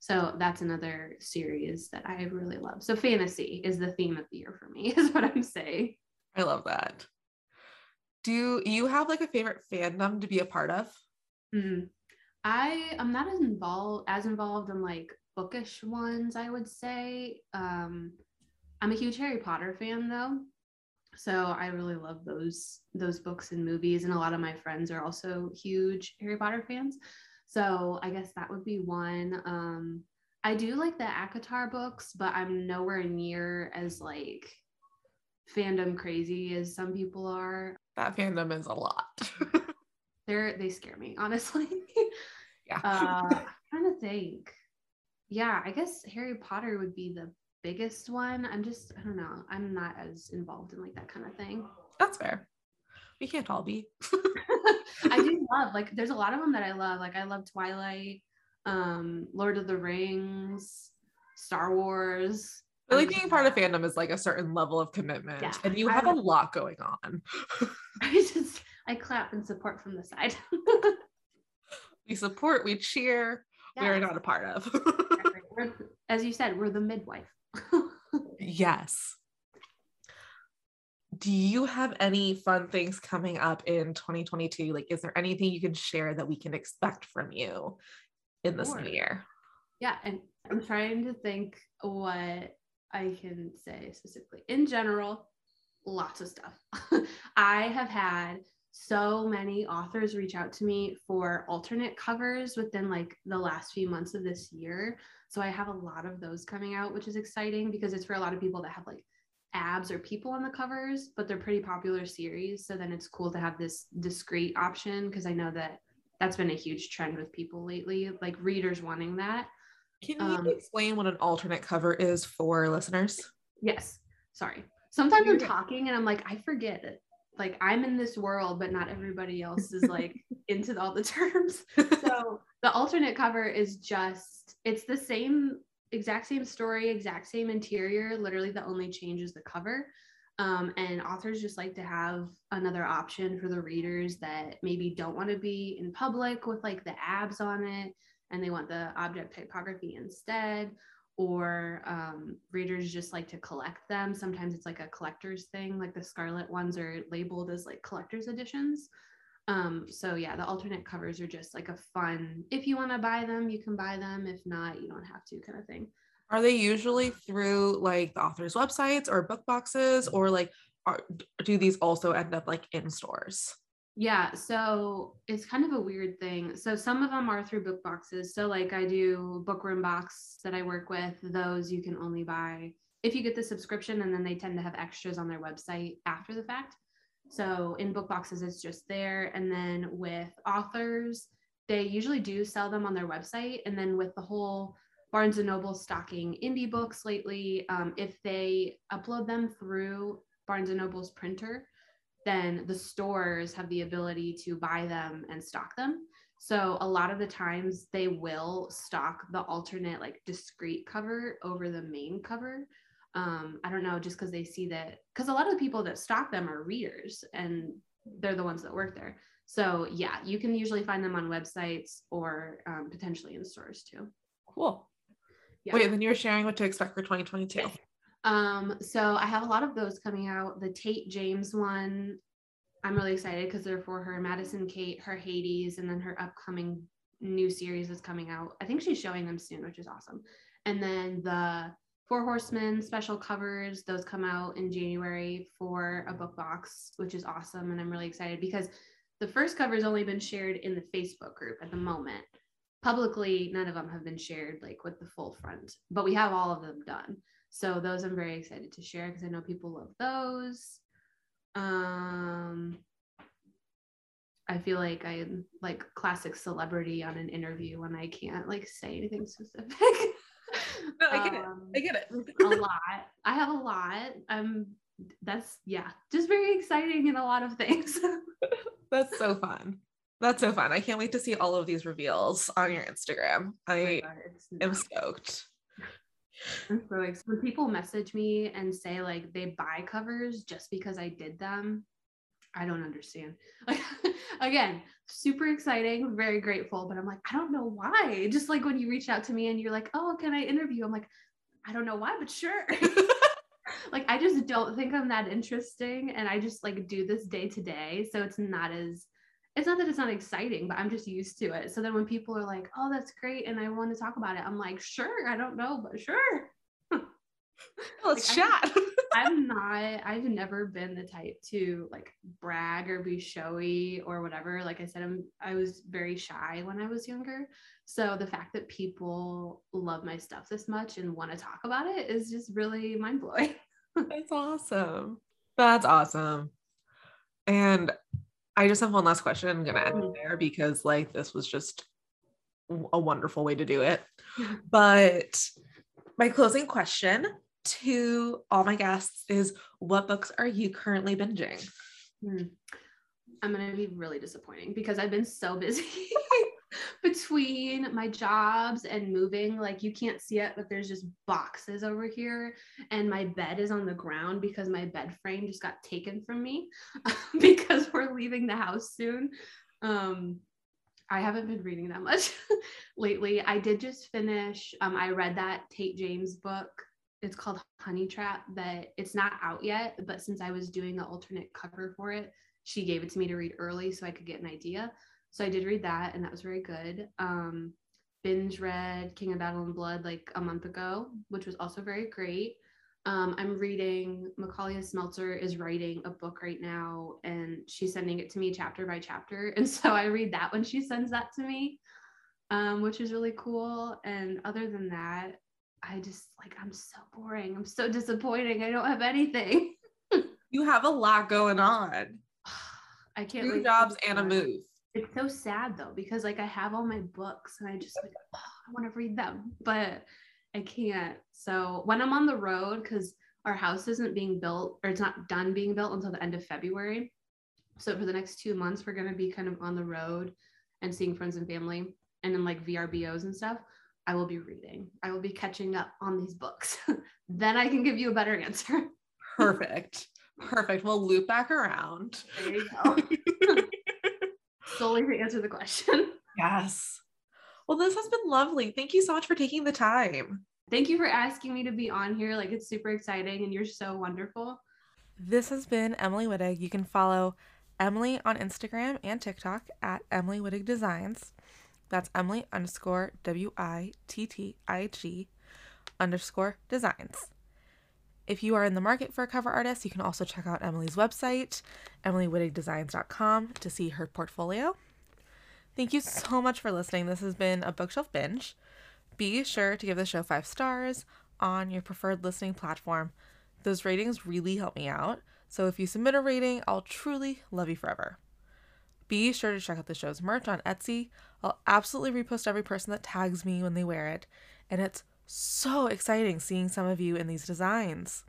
[SPEAKER 2] so that's another series that I really love. So fantasy is the theme of the year for me, is what I'm saying.
[SPEAKER 1] I love that. Do you have like a favorite fandom to be a part of?
[SPEAKER 2] Mm. I am not as involved as involved in like bookish ones, I would say. Um, I'm a huge Harry Potter fan though. So I really love those those books and movies, and a lot of my friends are also huge Harry Potter fans. So I guess that would be one. Um, I do like the ACOTAR books, but I'm nowhere near as like fandom crazy as some people are.
[SPEAKER 1] That fandom is a lot.
[SPEAKER 2] They're they scare me, honestly.
[SPEAKER 1] yeah.
[SPEAKER 2] uh, I'm trying to think. Yeah, I guess Harry Potter would be the biggest one. I'm just, I don't know. I'm not as involved in like that kind of thing.
[SPEAKER 1] That's fair. We can't all be.
[SPEAKER 2] I do love like there's a lot of them that I love. Like I love Twilight, um, Lord of the Rings, Star Wars.
[SPEAKER 1] But like being part of fandom is like a certain level of commitment, yeah, and you have I, a lot going on.
[SPEAKER 2] I just I clap and support from the side.
[SPEAKER 1] we support, we cheer. Yes. We are not a part of.
[SPEAKER 2] as you said, we're the midwife
[SPEAKER 1] yes. Do you have any fun things coming up in 2022? Like, is there anything you can share that we can expect from you in this sure. new year?
[SPEAKER 2] Yeah. And I'm trying to think what I can say specifically. In general, lots of stuff. I have had so many authors reach out to me for alternate covers within like the last few months of this year. So I have a lot of those coming out, which is exciting because it's for a lot of people that have like abs or people on the covers, but they're pretty popular series. So then it's cool to have this discreet option because I know that that's been a huge trend with people lately, like readers wanting that.
[SPEAKER 1] Can you um, explain what an alternate cover is for listeners?
[SPEAKER 2] Yes. Sorry. Sometimes I'm talking and I'm like, I forget it. Like I'm in this world, but not everybody else is like into all the terms. So the alternate cover is just it's the same exact same story, exact same interior. Literally, the only change is the cover. Um, and authors just like to have another option for the readers that maybe don't want to be in public with like the abs on it and they want the object typography instead or um, readers just like to collect them sometimes it's like a collector's thing like the Scarlett ones are labeled as like collector's editions um, so yeah, the alternate covers are just like a fun, if you want to buy them, you can buy them. If not, you don't have to kind of thing.
[SPEAKER 1] Are they usually through like the author's websites or book boxes or like are, do these also end up like in stores?
[SPEAKER 2] Yeah, so it's kind of a weird thing. So some of them are through book boxes. So like I do Bookworm Box that I work with, those you can only buy if you get the subscription and then they tend to have extras on their website after the fact. So in book boxes, it's just there. And then with authors, they usually do sell them on their website. And then with the whole Barnes and Noble stocking indie books lately, um, if they upload them through Barnes and Noble's printer, then the stores have the ability to buy them and stock them. So a lot of the times they will stock the alternate, like discrete cover over the main cover um, I don't know, just because they see that, because a lot of the people that stock them are readers and they're the ones that work there. So yeah, you can usually find them on websites or um, potentially in stores too.
[SPEAKER 1] Cool. Yeah. Wait, then you're sharing what to expect for 2022.
[SPEAKER 2] Um, so I have a lot of those coming out. The Tate James one, I'm really excited because they're for her Madison Kate, her Hades, and then her upcoming new series is coming out. I think she's showing them soon, which is awesome. And then the Four Horsemen special covers, those come out in January for a book box, which is awesome. And I'm really excited because the first cover has only been shared in the Facebook group at the moment. Publicly, none of them have been shared like with the full front, but we have all of them done. So those I'm very excited to share because I know people love those. Um, I feel like I'm like classic celebrity on an interview when I can't like say anything specific.
[SPEAKER 1] no, I get um, it. I get
[SPEAKER 2] it. a lot. I have a lot. Um, that's yeah, just very exciting in a lot of things.
[SPEAKER 1] that's so fun. That's so fun. I can't wait to see all of these reveals on your Instagram. I oh am stoked.
[SPEAKER 2] I'm so excited. When people message me and say like they buy covers just because I did them, I don't understand. Like again, super exciting, very grateful, but I'm like, I don't know why. Just like when you reach out to me and you're like, oh, can I interview? I'm like, I don't know why, but sure. like I just don't think I'm that interesting. And I just like do this day to day. So it's not as it's not that it's not exciting, but I'm just used to it. So then when people are like, oh, that's great, and I want to talk about it, I'm like, sure, I don't know, but sure.
[SPEAKER 1] Let's
[SPEAKER 2] like,
[SPEAKER 1] chat.
[SPEAKER 2] I'm, I'm not, I've never been the type to like brag or be showy or whatever. Like I said, I'm I was very shy when I was younger. So the fact that people love my stuff this much and want to talk about it is just really mind blowing.
[SPEAKER 1] That's awesome. That's awesome. And I just have one last question. I'm gonna end it there because like this was just a wonderful way to do it. But my closing question to all my guests is what books are you currently binging?
[SPEAKER 2] Hmm. I'm gonna be really disappointing because I've been so busy between my jobs and moving. Like you can't see it, but there's just boxes over here, and my bed is on the ground because my bed frame just got taken from me because we're leaving the house soon. Um, I haven't been reading that much lately. I did just finish. Um, I read that Tate James book. It's called Honey Trap. That it's not out yet, but since I was doing the alternate cover for it, she gave it to me to read early so I could get an idea. So I did read that, and that was very good. Um, binge read King of Battle and Blood like a month ago, which was also very great. Um, I'm reading Micalea Smeltzer is writing a book right now, and she's sending it to me chapter by chapter, and so I read that when she sends that to me, um, which is really cool. And other than that, I just like I'm so boring. I'm so disappointing. I don't have anything.
[SPEAKER 1] you have a lot going on.
[SPEAKER 2] I can't.
[SPEAKER 1] Two jobs and a move.
[SPEAKER 2] It's so sad though because like I have all my books and I just like oh, I want to read them, but I can't. So when I'm on the road, because our house isn't being built or it's not done being built until the end of February. So for the next two months, we're gonna be kind of on the road and seeing friends and family and then like VRBOs and stuff. I will be reading. I will be catching up on these books. then I can give you a better answer.
[SPEAKER 1] Perfect. Perfect. We'll loop back around.
[SPEAKER 2] There you go. solely to answer the question.
[SPEAKER 1] Yes. Well, this has been lovely. Thank you so much for taking the time.
[SPEAKER 2] Thank you for asking me to be on here. Like, it's super exciting and you're so wonderful.
[SPEAKER 1] This has been Emily Wittig. You can follow Emily on Instagram and TikTok at Emily Wittig Designs. That's Emily underscore W I T T I G underscore designs. If you are in the market for a cover artist, you can also check out Emily's website, emilywittigdesigns.com, to see her portfolio. Thank you so much for listening. This has been a bookshelf binge. Be sure to give the show five stars on your preferred listening platform. Those ratings really help me out. So if you submit a rating, I'll truly love you forever. Be sure to check out the show's merch on Etsy. I'll absolutely repost every person that tags me when they wear it. And it's so exciting seeing some of you in these designs.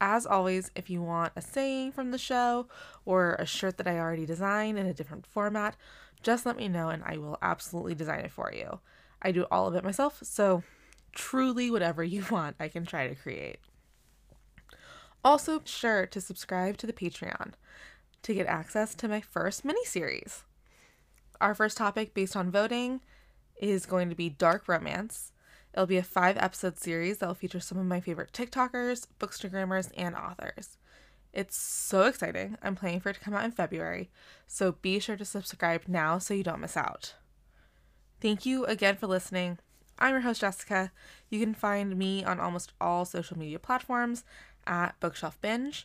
[SPEAKER 1] As always, if you want a saying from the show or a shirt that I already designed in a different format, just let me know and I will absolutely design it for you. I do all of it myself, so truly whatever you want, I can try to create. Also, sure to subscribe to the Patreon to get access to my first mini series. Our first topic, based on voting, is going to be dark romance. It'll be a five episode series that will feature some of my favorite TikTokers, bookstagrammers, and authors. It's so exciting. I'm planning for it to come out in February, so be sure to subscribe now so you don't miss out. Thank you again for listening. I'm your host, Jessica. You can find me on almost all social media platforms at Bookshelf Binge,